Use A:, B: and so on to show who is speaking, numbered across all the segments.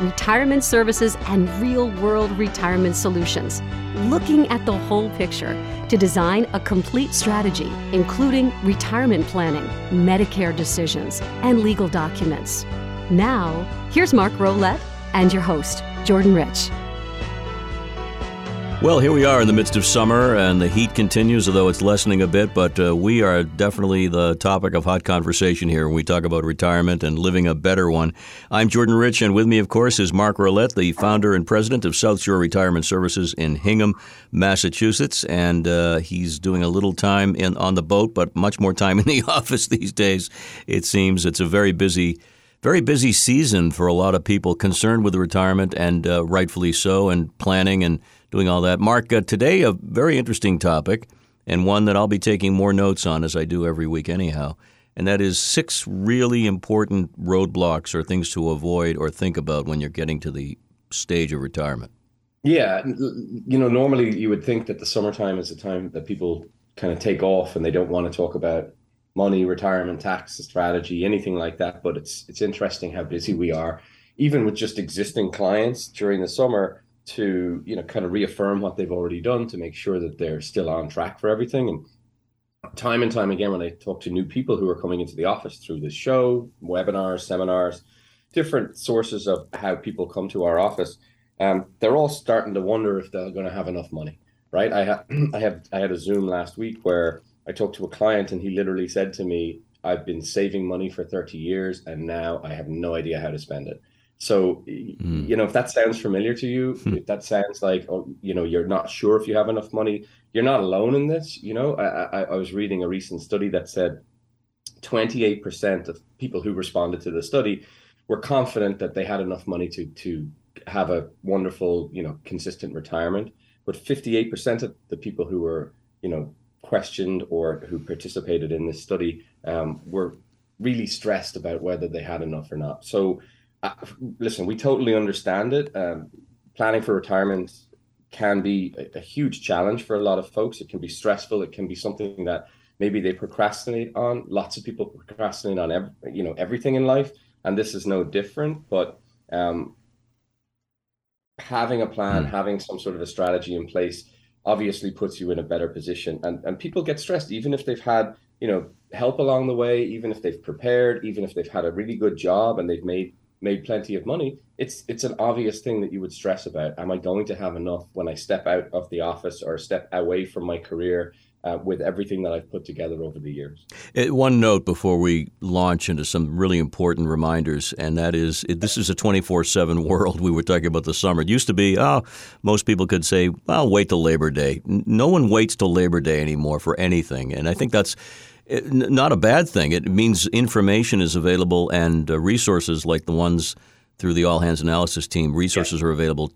A: Retirement services and real world retirement solutions. Looking at the whole picture to design a complete strategy, including retirement planning, Medicare decisions, and legal documents. Now, here's Mark Rolette and your host, Jordan Rich.
B: Well, here we are in the midst of summer, and the heat continues, although it's lessening a bit. But uh, we are definitely the topic of hot conversation here when we talk about retirement and living a better one. I'm Jordan Rich, and with me, of course, is Mark Rolette, the founder and president of South Shore Retirement Services in Hingham, Massachusetts. And uh, he's doing a little time in on the boat, but much more time in the office these days. It seems it's a very busy very busy season for a lot of people concerned with retirement, and uh, rightfully so, and planning and doing all that. Mark, uh, today a very interesting topic, and one that I'll be taking more notes on as I do every week, anyhow. And that is six really important roadblocks or things to avoid or think about when you're getting to the stage of retirement.
C: Yeah, you know, normally you would think that the summertime is a time that people kind of take off and they don't want to talk about money, retirement, tax strategy, anything like that. But it's it's interesting how busy we are, even with just existing clients during the summer to you know kind of reaffirm what they've already done to make sure that they're still on track for everything. And time and time again when i talk to new people who are coming into the office through this show webinars seminars different sources of how people come to our office um, they're all starting to wonder if they're going to have enough money right? I had i had i had a zoom last week where i talked to a client and he literally said to me i've been saving money for 30 years and now i have no idea how to spend it so, mm. you know, if that sounds familiar to you, hmm. if that sounds like, oh, you know, you're not sure if you have enough money, you're not alone in this. You know, I, I, I was reading a recent study that said 28% of people who responded to the study were confident that they had enough money to to have a wonderful, you know, consistent retirement. But 58% of the people who were, you know, questioned or who participated in this study um, were really stressed about whether they had enough or not. So, uh, listen, we totally understand it. Um, planning for retirement can be a, a, huge challenge for a lot of folks. It can be stressful. It can be something that maybe they procrastinate on. Lots of people procrastinate on you know everything in life, and this is no different. But um, having a plan, mm. having some sort of a strategy in place, obviously puts you in a better position. And and people get stressed even if they've had you know help along the way, even if they've prepared, even if they've had a really good job and they've made made plenty of money, it's it's an obvious thing that you would stress about. Am I going to have enough when I step out of the office or step away from my career uh, with everything that I've put together over the years?
B: Uh, one note before we launch into some really important reminders, and that is this is a 24 7 world. We were talking about the summer. It used to be, oh, most people could say, well, wait till Labor Day. No one waits till Labor Day anymore for anything. And I think that's not a bad thing. It means information is available and uh, resources like the ones through the All Hands Analysis team, resources yeah. are available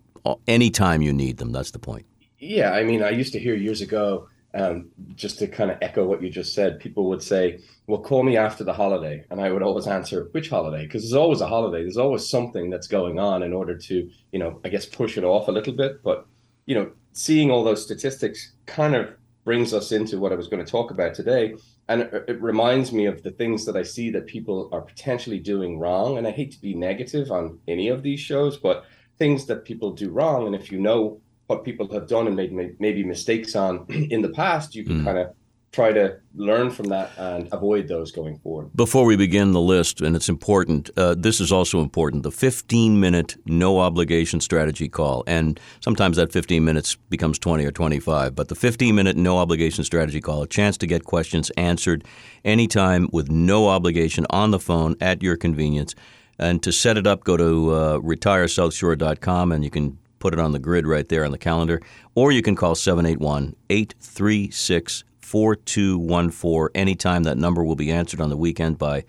B: anytime you need them. That's the point.
C: Yeah, I mean, I used to hear years ago, um, just to kind of echo what you just said, people would say, well, call me after the holiday. And I would always answer, which holiday? Because there's always a holiday. There's always something that's going on in order to, you know, I guess push it off a little bit. But, you know, seeing all those statistics kind of brings us into what I was going to talk about today, and it, it, reminds me of the things that I see that people are potentially doing wrong. And I hate to be negative on any of these shows, but things that people do wrong. And if you know what people have done and made maybe mistakes on in the past, you can mm. kind of try to learn from that and avoid those going forward.
B: Before we begin the list, and it's important, uh, this is also important the 15 minute no obligation strategy call. And sometimes that 15 minutes becomes 20 or 25, but the 15 minute no obligation strategy call, a chance to get questions answered anytime with no obligation on the phone at your convenience. And to set it up, go to uh, retiresouthshore.com and you can put it on the grid right there on the calendar, or you can call 781 836 4214. Anytime that number will be answered on the weekend by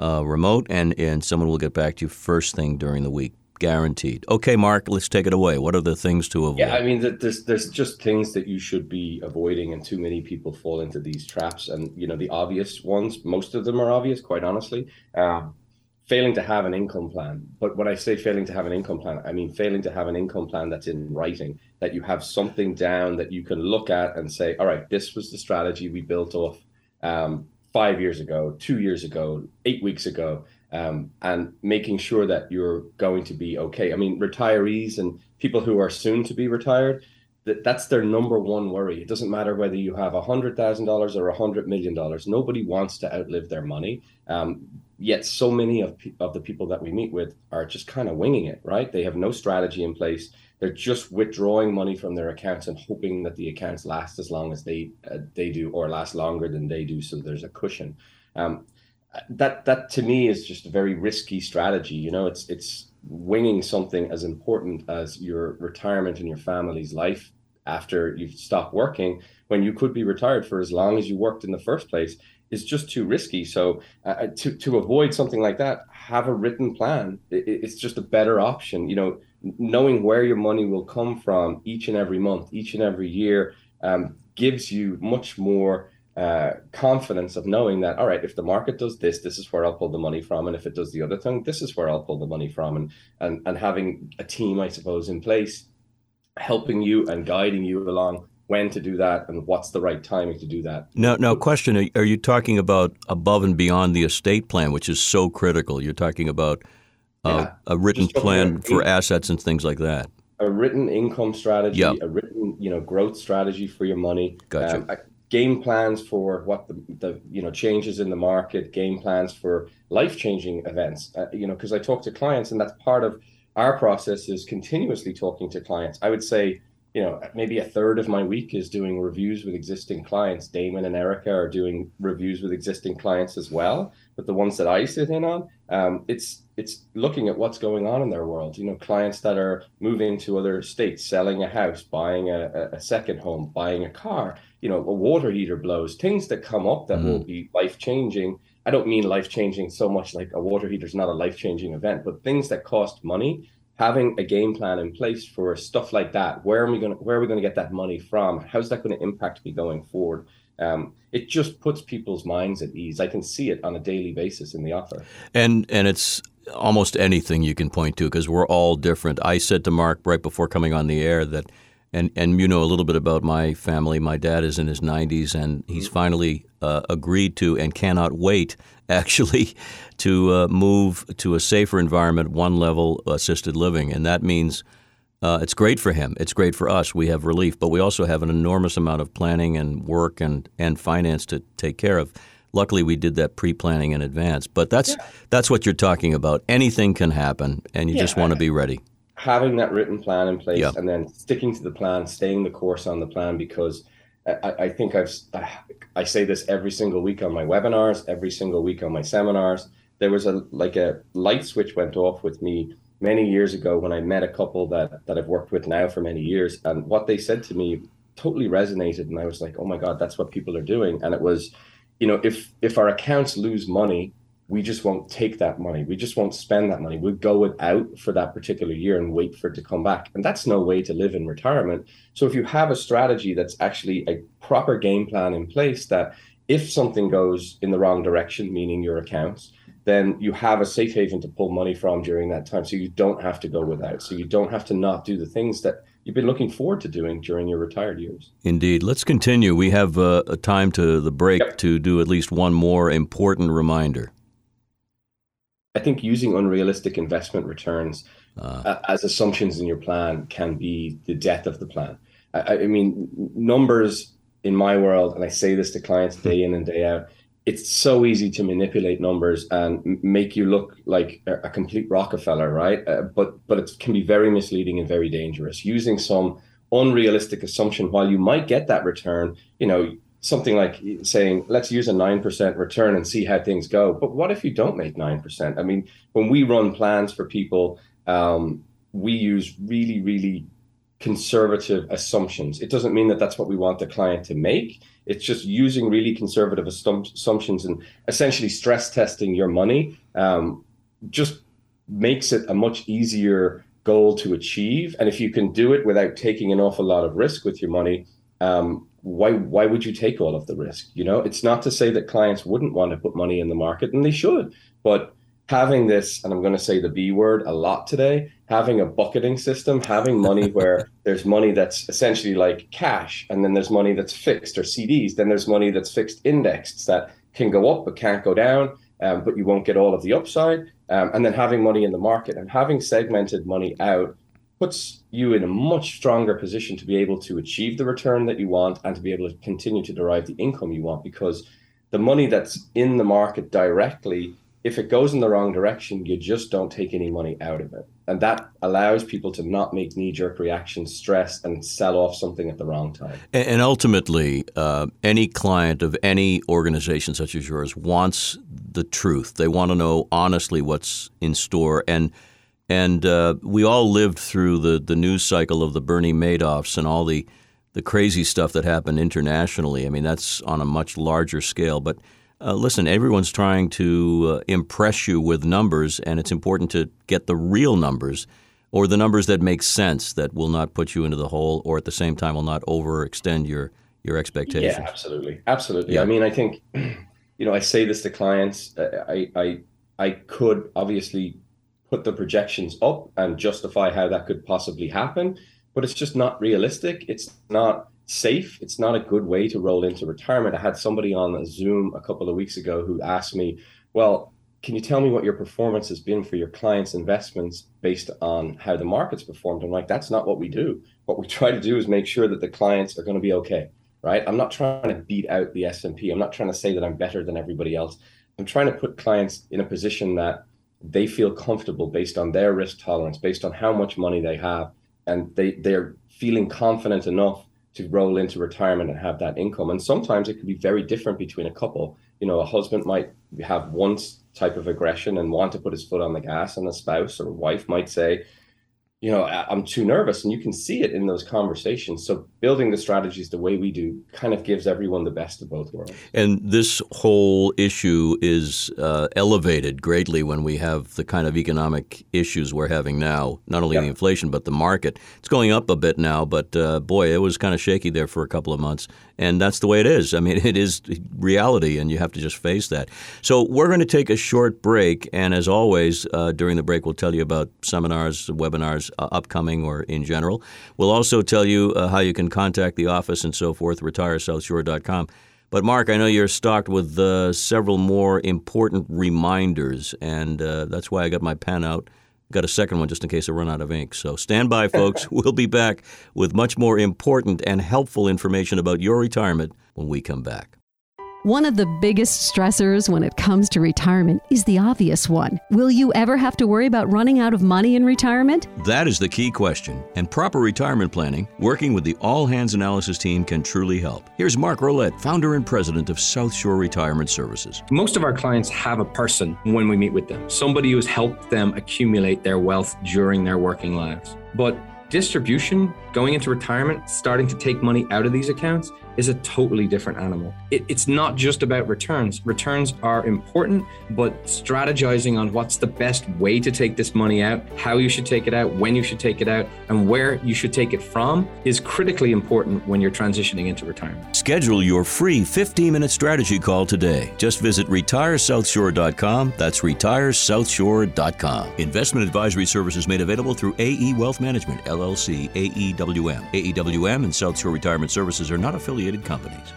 B: uh, remote, and, and someone will get back to you first thing during the week. guaranteed. Okay, Mark, let's take it away. What are the things to avoid?
C: Yeah, I mean, there's there's just things that you should be avoiding, and too many people fall into these traps. And you know, the obvious ones, most of them are obvious, quite honestly. Um, failing to have an income plan. But when I say failing to have an income plan, I mean failing to have an income plan that's in writing, that you have something down that you can look at and say, all right, this was the strategy we built off um, five years ago, two years ago, eight weeks ago, um, and making sure that you're going to be okay. I mean, retirees and people who are soon to be retired, that that's their number one worry. It doesn't matter whether you have a hundred thousand dollars or a hundred million dollars. Nobody wants to outlive their money. Um, yet, so many of of the people that we meet with are just kind of winging it. Right? They have no strategy in place. They're just withdrawing money from their accounts and hoping that the accounts last as long as they uh, they do, or last longer than they do, so there's a cushion. Um, that that to me is just a very risky strategy. You know, it's it's winging something as important as your retirement and your family's life after you've stopped working when you could be retired for as long as you worked in the first place is just too risky. So uh, uh to to avoid something like that, have a written plan. It, it's just a better option. You know, knowing where your money will come from each and every month, each and every year, um, gives you much more. Uh, confidence of knowing that all right if the market does this this is where i'll pull the money from and if it does the other thing this is where i'll pull the money from and and and having a team i suppose in place helping you and guiding you along when to do that and what's the right timing to do that.
B: Now, now, question: Are you talking about above and beyond the estate plan, which is so critical? You're talking about uh, yeah, a written plan for assets and things like that.
C: A written income strategy, yep. a written you know growth strategy for your money.
B: Gotcha. Um,
C: game plans for what the, the you know changes in the market. Game plans for life changing events. Uh, you know, because I talk to clients, and that's part of our process is continuously talking to clients. I would say, you know, maybe a third of my week is doing reviews with existing clients. Damon and Erica are doing reviews with existing clients as well. But the ones that I sit in on, um, it's it's looking at what's going on in their world. You know, clients that are moving to other states, selling a house, buying a, a second home, buying a car. You know, a water heater blows. Things that come up that mm. will be life changing I don't mean life changing so much like a water heater is not a life changing event, but things that cost money. Having a game plan in place for stuff like that. Where are we going? Where are we going to get that money from? How's that going to impact me going forward? Um, it just puts people's minds at ease. I can see it on a daily basis in the offer.
B: And and it's almost anything you can point to because we're all different. I said to Mark right before coming on the air that and and you know a little bit about my family. My dad is in his 90s, and he's finally uh, agreed to and cannot wait actually to uh, move to a safer environment, one level assisted living, and that means. Uh, it's great for him. It's great for us. We have relief, but we also have an enormous amount of planning and work and, and finance to take care of. Luckily, we did that pre-planning in advance. But that's yeah. that's what you're talking about. Anything can happen, and you yeah, just want to be ready
C: having that written plan in place and then sticking to the plan, staying the course on the plan, because I, I, think I've I say this every single week on my webinars, every single week on my seminars. There was a like a light switch went off with me many years ago when I met a couple that that I've worked with now for many years, and what they said to me totally resonated, and I was like, oh my god, that's what people are doing, and it was, you know, if if our accounts lose money we just won't take that money. We just won't spend that money. We'll go without for that particular year and wait for it to come back. And that's no way to live in retirement. So if you have a strategy that's actually a proper game plan in place that if something goes in the wrong direction, meaning your accounts, then you have a safe haven to pull money from during that time. So you don't have to go without. So you don't have to not do the things that you've been looking forward to doing during your retired years.
B: Indeed. Let's continue. We have uh, a time to the break yep. to do at least one more important reminder.
C: I think using unrealistic investment returns uh, as assumptions in your plan can be the death of the plan. I, I, mean, numbers in my world, and I say this to clients day in and day out, it's so easy to manipulate numbers and make you look like a, a complete Rockefeller, right? Uh, but but it can be very misleading and very dangerous. Using some unrealistic assumption while you might get that return, you know, something like saying, let's use a 9% return and see how things go. But what if you don't make 9%? I mean, when we run plans for people, um, we use really, really conservative assumptions. It doesn't mean that that's what we want the client to make. It's just using really conservative assumptions and essentially stress testing your money. Um, just makes it a much easier goal to achieve. And if you can do it without taking an awful lot of risk with your money, um, why why would you take all of the risk? You know, it's not to say that clients wouldn't want to put money in the market, and they should, but having this, and I'm going to say the B word a lot today, having a bucketing system, having money where there's money that's essentially like cash, and then there's money that's fixed or CDs, then there's money that's fixed indexed that can go up but can't go down, um, but you won't get all of the upside, um, and then having money in the market and having segmented money out puts you in a much stronger position to be able to achieve the return that you want and to be able to continue to derive the income you want because the money that's in the market directly if it goes in the wrong direction, you just don't take any money out of it. And that allows people to not make knee jerk reactions, stress, and sell off something at the wrong time.
B: And ultimately, uh, any client of any organization such as yours wants the truth. They want to know honestly what's in store. And and uh, we all lived through the, the news cycle of the Bernie Madoffs and all the, the crazy stuff that happened internationally. I mean, that's on a much larger scale. But uh, listen, everyone's trying to uh, impress you with numbers, and it's important to get the real numbers or the numbers that make sense that will not put you into the hole or at the same time will not overextend your your expectations.
C: Yeah, absolutely, absolutely. Yeah. I mean, I think you know I say this to clients. I I I could obviously put the projections up and justify how that could possibly happen, but it's just not realistic. It's not safe. It's not a good way to roll into retirement. I had somebody on Zoom a couple of weeks ago who asked me, Well, can you tell me what your performance has been for your clients' investments based on how the market's performed? I'm like, That's not what we do. What we try to do is make sure that the clients are going to be okay. Right. I'm not trying to beat out the S&P. I'm not trying to say that I'm better than everybody else. I'm trying to put clients in a position that they feel comfortable based on their risk tolerance, based on how much money they have, and they they're feeling confident enough to roll into retirement and have that income. And sometimes it can be very different between a couple. You know, a husband might have one type of aggression and want to put his foot on the gas, and a spouse or a wife might say, you know, I'm too nervous. And you can see it in those conversations. So building the strategies the way we do kind of gives everyone the best of both worlds.
B: And this whole issue is uh, elevated greatly when we have the kind of economic issues we're having now, not only the inflation, but the market. It's going up a bit now, but uh, boy, it was kind of shaky there for a couple of months. And that's the way it is. I mean, it is reality, and you have to just face that. So we're going to take a short break. And as always, uh, during the break, we'll tell you about seminars, webinars, uh, upcoming or in general. We'll also tell you uh, how you can contact the office and so forth, retiresouthshore.com. But Mark, I know you're stocked with uh, several more important reminders, and uh, that's why I got my pen out. Got a second one just in case I run out of ink. So stand by, folks. we'll be back with much more important and helpful information about your retirement when we come back.
A: One of the biggest stressors when it comes to retirement is the obvious one. Will you ever have to worry about running out of money in retirement?
B: That is the key question. And proper retirement planning, working with the All Hands Analysis team, can truly help. Here's Mark Rolette, founder and president of South Shore Retirement Services.
D: Most of our clients have a person when we meet with them, somebody who's helped them accumulate their wealth during their working lives. But distribution, going into retirement, starting to take money out of these accounts, is a totally different animal. It, it's not just about returns. Returns are important, but strategizing on what's the best way to take this money out, how you should take it out, when you should take it out, and where you should take it from is critically important when you're transitioning into retirement.
B: Schedule your free 15 minute strategy call today. Just visit retiresouthshore.com. That's retiresouthshore.com. Investment advisory services made available through AE Wealth Management, LLC, AEWM. AEWM and South Shore Retirement Services are not affiliated companies.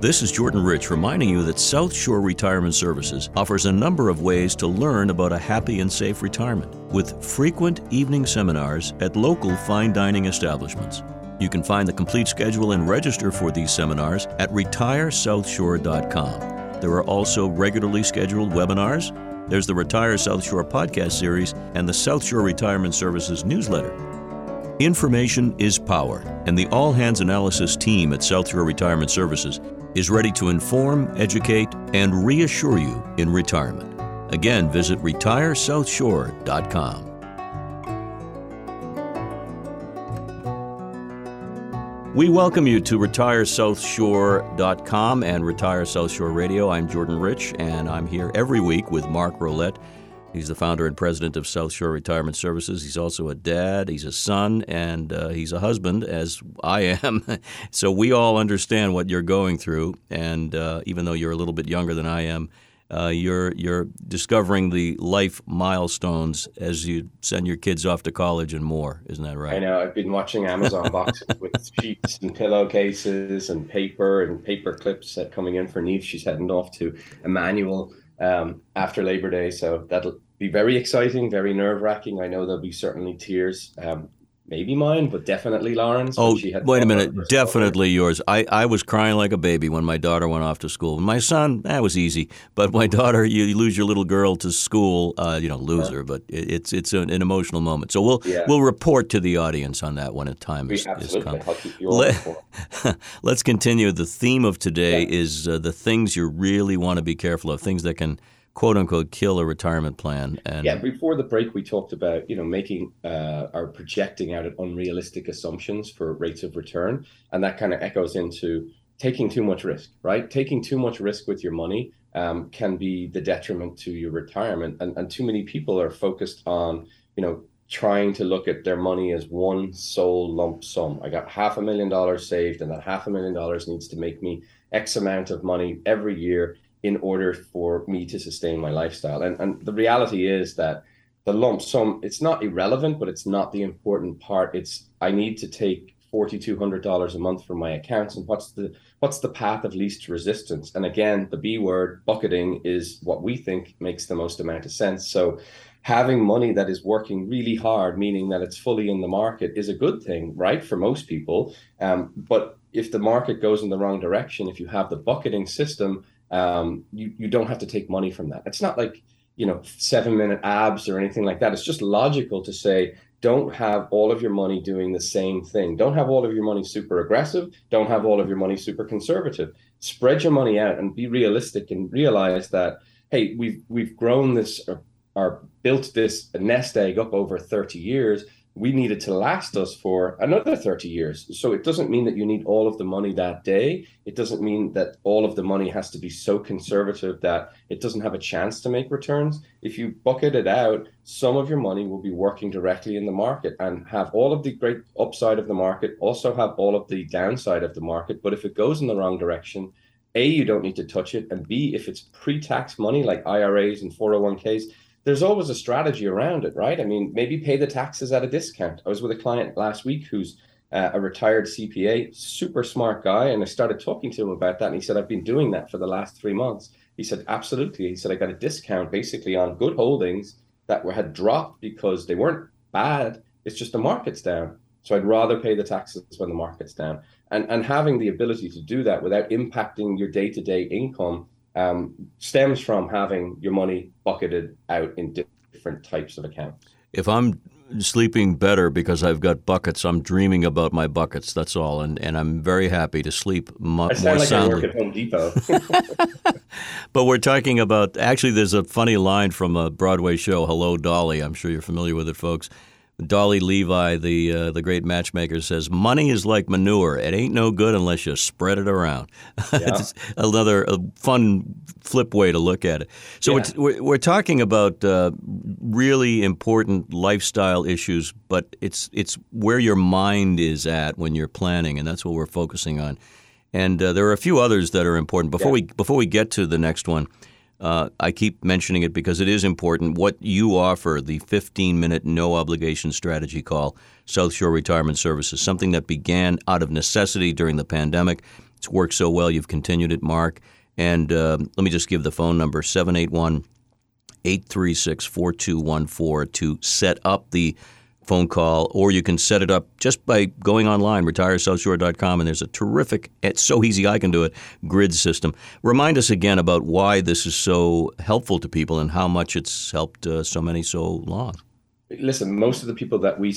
B: This is Jordan Rich reminding you that South Shore Retirement Services offers a number of ways to learn about a happy and safe retirement with frequent evening seminars at local fine dining establishments. You can find the complete schedule and register for these seminars at retiresouthshore.com. There are also regularly scheduled webinars. There's the Retire South Shore podcast series and the South Shore Retirement Services newsletter. Information is power, and the All Hands Analysis team at South Shore Retirement Services is ready to inform, educate, and reassure you in retirement. Again, visit retiresouthshore.com. We welcome you to retiresouthshore.com and Retire South Shore Radio. I'm Jordan Rich, and I'm here every week with Mark Rolette He's the founder and president of South Shore Retirement Services. He's also a dad, he's a son, and uh, he's a husband, as I am. so we all understand what you're going through. And uh, even though you're a little bit younger than I am, uh, you're you're discovering the life milestones as you send your kids off to college and more. Isn't that right?
C: I know. I've been watching Amazon boxes with sheets and pillowcases and paper and paper clips that coming in for Neve. She's heading off to Emmanuel um, after Labor Day, so that'll be very exciting, very nerve wracking. I know there'll be certainly tears. Um, maybe mine, but definitely Lauren's.
B: Oh, wait a minute. Definitely yours. I, I was crying like a baby when my daughter went off to school. My son, that was easy. But my daughter, you, lose your little girl to school. Uh, you don't lose her, but it, it's it's an, an, emotional moment. So we'll yeah. we'll report to the audience on that when a time is, is come. Let, us continue. The theme of today yeah. is uh, the things you really want to be careful of, things that can – quote unquote kill a retirement plan.
C: And yeah, before the break, we talked about you know making uh, or projecting out at unrealistic assumptions for rates of return, and that kind of echoes into taking too much risk. Right, taking too much risk with your money um, can be the detriment to your retirement, and and too many people are focused on you know trying to look at their money as one sole lump sum. I got half a million dollars saved, and that half a million dollars needs to make me X amount of money every year in order for me to sustain my lifestyle. And and the reality is that the lump sum it's not irrelevant, but it's not the important part. It's I need to take forty two hundred dollars a month from my accounts, and what's the what's the path of least resistance? And again, the B word bucketing is what we think makes the most amount of sense. So having money that is working really hard, meaning that it's fully in the market, is a good thing, right, for most people. Um, but if the market goes in the wrong direction, if you have the bucketing system, um, you you don't have to take money from that. It's not like you know seven minute abs or anything like that. It's just logical to say don't have all of your money doing the same thing. Don't have all of your money super aggressive. Don't have all of your money super conservative. Spread your money out and be realistic and realize that hey, we've we've grown this or, or built this nest egg up over 30 years we need it to last us for another 30 years. So it doesn't mean that you need all of the money that day. It doesn't mean that all of the money has to be so conservative that it doesn't have a chance to make returns. If you bucket it out, some of your money will be working directly in the market and have all of the great upside of the market, also have all of the downside of the market. But if it goes in the wrong direction, A, you don't need to touch it. And B, if it's pre tax money like IRAs and 401ks, there's always a strategy around it, right? I mean, maybe pay the taxes at a discount. I was with a client last week who's uh, a retired CPA, super smart guy, and I started talking to him about that, and he said, "I've been doing that for the last three months." He said, "Absolutely." He said, "I got a discount basically on good holdings that were had dropped because they weren't bad. It's just the market's down. So I'd rather pay the taxes when the market's down." And and having the ability to do that without impacting your day to day income um, stems from having your money bucketed out in different types of accounts.
B: If I'm sleeping better because I've got buckets, I'm dreaming about my buckets. That's all, and and I'm very happy to sleep mu-
C: I
B: more
C: like
B: soundly.
C: I work at Home Depot.
B: but we're talking about actually. There's a funny line from a Broadway show, "Hello, Dolly." I'm sure you're familiar with it, folks. Dolly Levi, the uh, the great matchmaker, says money is like manure. It ain't no good unless you spread it around. Yeah. it's another fun flip way to look at it. So yeah. we're, we're talking about uh, really important lifestyle issues, but it's it's where your mind is at when you're planning, and that's what we're focusing on. And uh, there are a few others that are important. Before yeah. we before we get to the next one. Uh, I keep mentioning it because it is important. What you offer, the 15 minute no obligation strategy call, South Shore Retirement Services, something that began out of necessity during the pandemic. It's worked so well, you've continued it, Mark. And uh, let me just give the phone number 781 836 4214 to set up the phone call, or you can set it up just by going online, retiresouthshore.com, and there's a terrific, it's so easy I can do it, grid system. Remind us again about why this is so helpful to people and how much it's helped uh, so many so long.
C: Listen, most of the people that we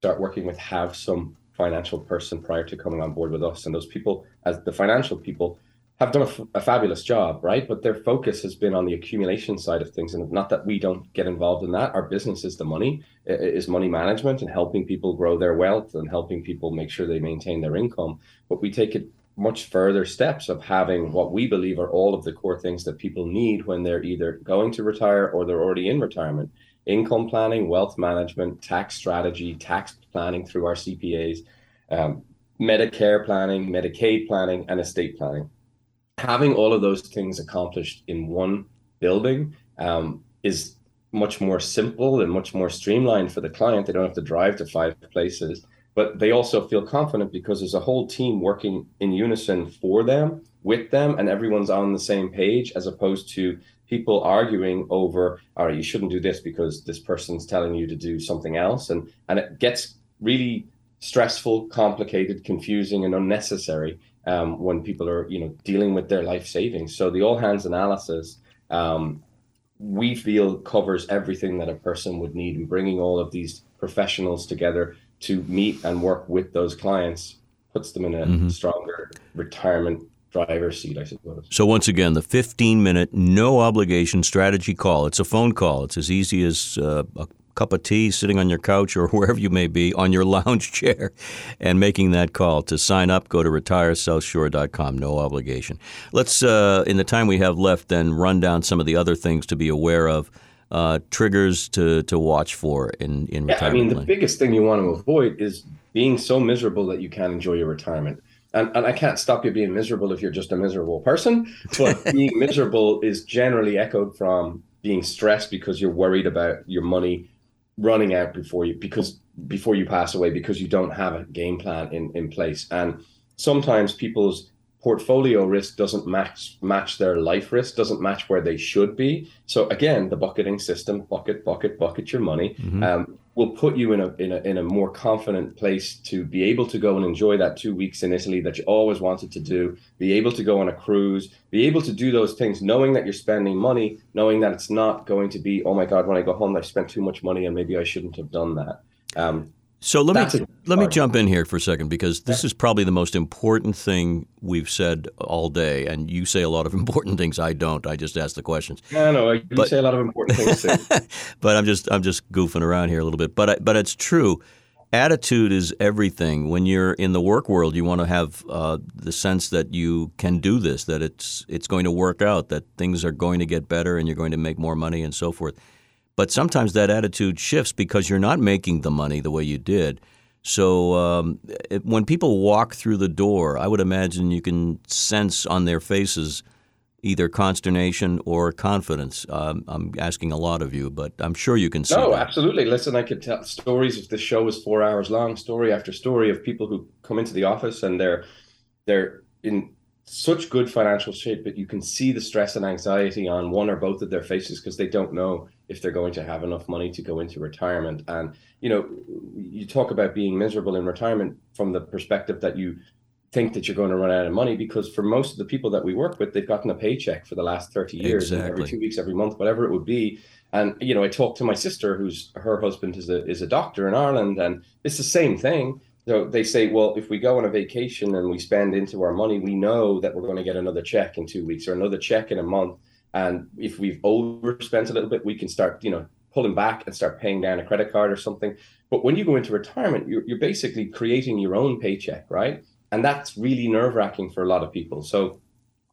C: start working with have some financial person prior to coming on board with us. And those people, as the financial people, have done a, f- a fabulous job, right? But their focus has been on the accumulation side of things, and not that we don't get involved in that. Our business is the money, is money management, and helping people grow their wealth and helping people make sure they maintain their income. But we take it much further steps of having what we believe are all of the core things that people need when they're either going to retire or they're already in retirement income planning, wealth management, tax strategy, tax planning through our CPAs, um, Medicare planning, Medicaid planning, and estate planning. Having all of those things accomplished in one building um, is much more simple and much more streamlined for the client. They don't have to drive to five places but they also feel confident because there's a whole team working in unison for them, with them, and everyone's on the same page, as opposed to people arguing over, all right, you shouldn't do this because this person's telling you to do something else. And and it gets really stressful, complicated, confusing, and unnecessary um, when people are, you know, dealing with their life savings. So the all hands analysis um, we feel covers everything that a person would need in bringing all of these professionals together to meet and work with those clients puts them in a mm-hmm. stronger retirement driver's seat, I suppose.
B: So once again, the 15-minute, no obligation strategy call. It's a phone call. It's as easy as uh, a cup of tea sitting on your couch or wherever you may be on your lounge chair and making that call. To sign up, go to retiresouthshore.com. No obligation. Let's, uh, in the time we have left, then run down some of the other things to be aware of uh, triggers to to watch for in in
C: yeah,
B: retirement?
C: I mean, the biggest thing you want to avoid is being so miserable that you can't enjoy your retirement. And, and I can't stop you being miserable if you're just a miserable person, but being miserable is generally echoed from being stressed because you're worried about your money running out before you because before you pass away because you don't have a game plan in in place. And sometimes people's portfolio risk doesn't match match their life risk doesn't match where they should be. So again the bucketing system bucket bucket bucket your money. Mm-hmm. um, will put you in a, in a in a more confident place to be able to go and enjoy that two weeks in Italy that you always wanted to do be able to go on a cruise be able to do those things knowing that you're spending money knowing that it's not going to be oh my god when I go home I've spent too much money and maybe I shouldn't have done that. Um,
B: so let That's me let me jump in here for a second because this is probably the most important thing we've said all day, and you say a lot of important things. I don't. I just ask the questions.
C: Yeah, no, you but, say a lot of important things too.
B: but I'm just I'm just goofing around here a little bit. But I, but it's true. Attitude is everything. When you're in the work world, you want to have uh, the sense that you can do this, that it's it's going to work out, that things are going to get better, and you're going to make more money, and so forth. But sometimes that attitude shifts because you're not making the money the way you did. So um, it, when people walk through the door, I would imagine you can sense on their faces either consternation or confidence. Um, I'm asking a lot of you, but I'm sure you can see.
C: No,
B: that.
C: absolutely. Listen, I could tell stories if the show was four hours long, story after story of people who come into the office and they're they're in such good financial shape, but you can see the stress and anxiety on one or both of their faces because they don't know if they're going to have enough money to go into retirement. And you know, you talk about being miserable in retirement from the perspective that you think that you're going to run out of money because for most of the people that we work with, they've gotten a paycheck for the last 30 years, exactly. every two weeks, every month, whatever it would be. And you know, I talked to my sister, who's her husband is a is a doctor in Ireland, and it's the same thing so they say, well, if we go on a vacation and we spend into our money, we know that we're going to get another check in two weeks or another check in a month. And if we've overspent a little bit, we can start, you know, pulling back and start paying down a credit card or something. But when you go into retirement, you're, you're basically creating your own paycheck, right? And that's really nerve wracking for a lot of people. So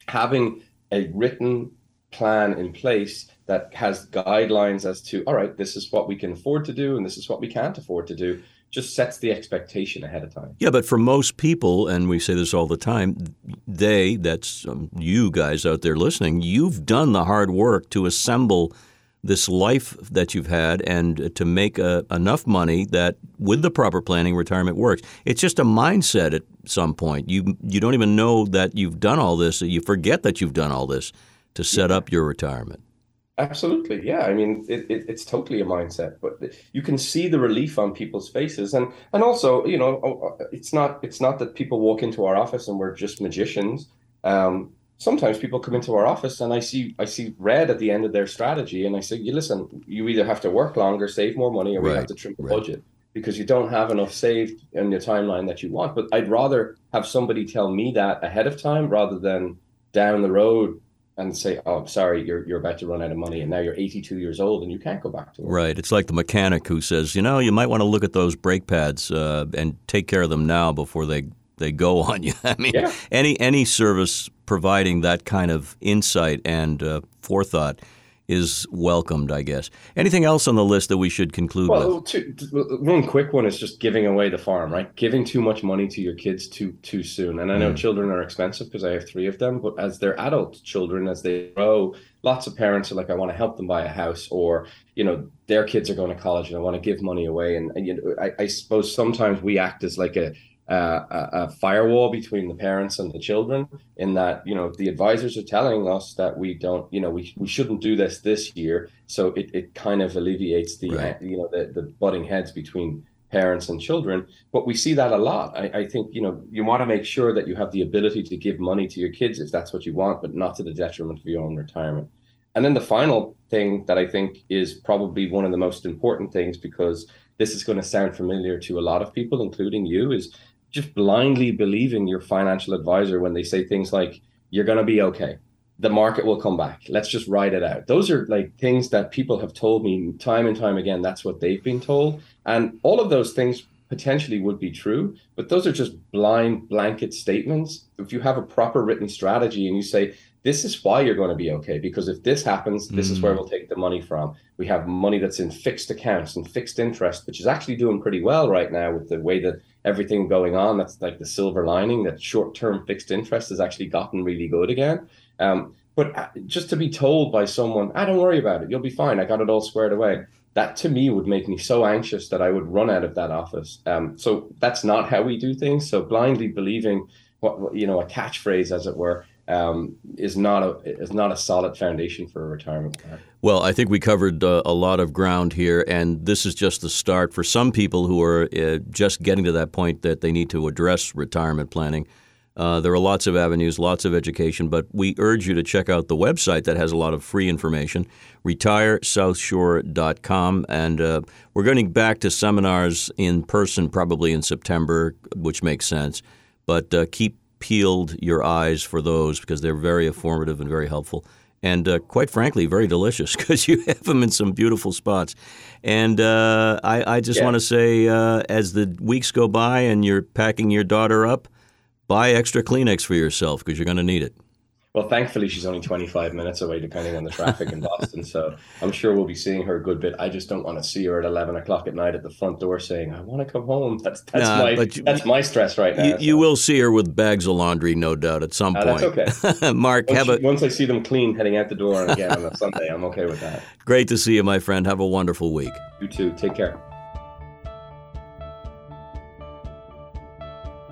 C: having a written plan in place that has guidelines as to, all right, this is what we can afford to do and this is what we can't afford to do just sets the expectation ahead of time.
B: Yeah, but for most people, and we say this all the time, they, that's um, you guys out there listening, you've done the hard work to assemble this life that you've had and to make a, uh, enough money that with the proper planning retirement works. It's just a mindset at some point. You you don't even know that you've done all this. You forget that you've done all this to set up your retirement
C: Absolutely, yeah. I mean, it, it, it's totally a mindset, but you can see the relief on people's faces, and and also, you know, oh, uh, it's not it's not that people walk into our office and we're just magicians. Um, sometimes people come into our office and I see I see red at the end of their strategy, and I say, you listen, you either have to work longer, save more money, or right. we have to trim the right. budget because you don't have enough saved in your timeline that you want. But I'd rather have somebody tell me that ahead of time rather than down the road and say, "Oh, sorry, you're you're about to run out of money, and now you're 82 years old, and you can't go back to work."
B: Right. It's like the mechanic who says, "You know, you might want to look at those brake pads uh, and take care of them now before they they go on you. I mean,
C: Yeah.
B: any any service providing that kind of insight and uh, forethought is welcomed, I guess. Anything else on the list that we should conclude
C: Well,
B: with?
C: two, one quick one is just giving away the farm, right? Giving too much money to your kids too too soon. And I know
B: Mm.
C: children are expensive because I have three of them, but as they're adult children, as they grow, lots of parents are like, I want to help them buy a house, or you know, their kids are going to college and I want to give money away. And, and you know, I, I suppose sometimes we act as like a uh, a, a firewall between the parents and the children in that you know the advisors are telling us that we don't you know we, we shouldn't do this this year. So it, it kind of alleviates the
B: Right.
C: you know the, the butting heads between parents and children. But we see that a lot. I, I think you know you want to make sure that you have the ability to give money to your kids if that's what you want but not to the detriment of your own retirement. And then the final thing that I think is probably one of the most important things because this is going to sound familiar to a lot of people including you is just blindly believing your financial advisor when they say things like you're going to be okay. The market will come back. Let's just ride it out. Those are like things that people have told me time and time again. That's what they've been told. And all of those things potentially would be true but those are just blind blanket statements. If you have a proper written strategy and you say this is why you're going to be okay because if this happens this is where mm. we'll take the money from. We have money that's in fixed accounts and fixed interest which is actually doing pretty well right now with the way that everything going on that's like the silver lining that short-term fixed interest has actually gotten really good again. Um, but uh, just to be told by someone i don't worry about it you'll be fine i got it all squared away that to me would make me so anxious that i would run out of that office. Um, so that's not how we do things. So blindly believing what what, you know a catchphrase as it were um, is not a is not a solid foundation for a retirement plan.
B: Well, I think we covered uh, a lot of ground here, and this is just the start for some people who are uh, just getting to that point that they need to address retirement planning. Uh, there are lots of avenues, lots of education, but we urge you to check out the website that has a lot of free information, retiresouthshore.com. And uh, we're getting back to seminars in person probably in September, which makes sense. But uh, keep peeled your eyes for those because they're very informative and very helpful. And uh, quite frankly, very delicious because you have them in some beautiful spots. And uh, I, I, just
C: Yeah.
B: want to say, uh, as the weeks go by and you're packing your daughter up, buy extra Kleenex for yourself because you're going to need it.
C: Well, thankfully, she's only 25 minutes away, depending on the traffic in Boston. So I'm sure we'll be seeing her a good bit. I just don't want to see her at 11 o'clock at night at the front door saying, "I want to come home." That's that's
B: Nah,
C: my
B: but you-
C: that's my stress right now.
B: You, you
C: so.
B: will see her with bags of laundry, no doubt, at some
C: Ah,
B: point.
C: that's okay.
B: Mark,
C: Once,
B: have a
C: once I see them clean heading out the door again on a Sunday, I'm okay with that.
B: great to see you, my friend. Have a wonderful week.
C: You too. Take care.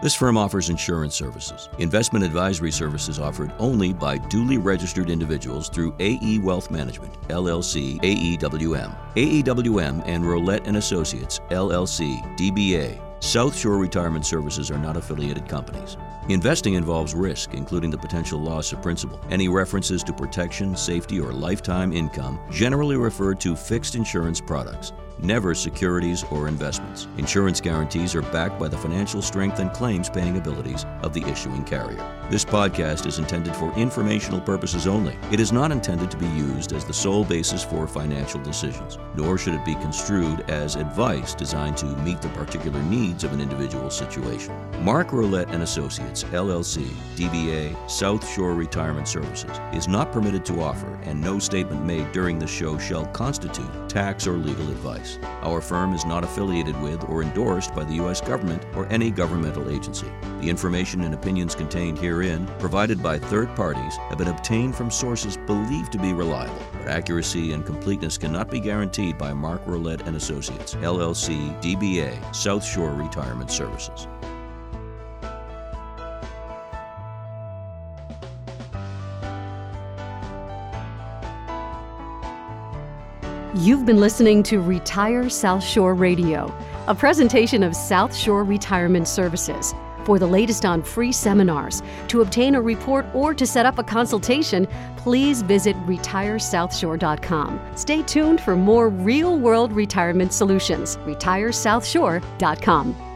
B: This firm offers insurance services. Investment advisory services offered only by duly registered individuals through AE Wealth Management, LLC, AEWM. AEWM and Rolette and Associates, LLC, DBA. South Shore Retirement Services are not affiliated companies. Investing involves risk, including the potential loss of principal. Any references to protection, safety, or lifetime income generally refer to fixed insurance products never securities or investments. Insurance guarantees are backed by the financial strength and claims paying abilities of the issuing carrier. This podcast is intended for informational purposes only. It is not intended to be used as the sole basis for financial decisions, nor should it be construed as advice designed to meet the particular needs of an individual situation. Mark Rolette and Associates, LLC, DBA, South Shore Retirement Services, is not permitted to offer, and no statement made during the show shall constitute tax or legal advice. Our firm is not affiliated with or endorsed by the U.S. government or any governmental agency. The information and opinions contained herein, provided by third parties, have been obtained from sources believed to be reliable, but accuracy and completeness cannot be guaranteed by Mark Rolette and Associates, LLC, DBA, South Shore Retirement Services.
A: You've been listening to Retire South Shore Radio, a presentation of South Shore Retirement Services. For the latest on free seminars, to obtain a report, or to set up a consultation, please visit retiresouthshore.com. Stay tuned for more real world retirement solutions. RetireSouthShore.com.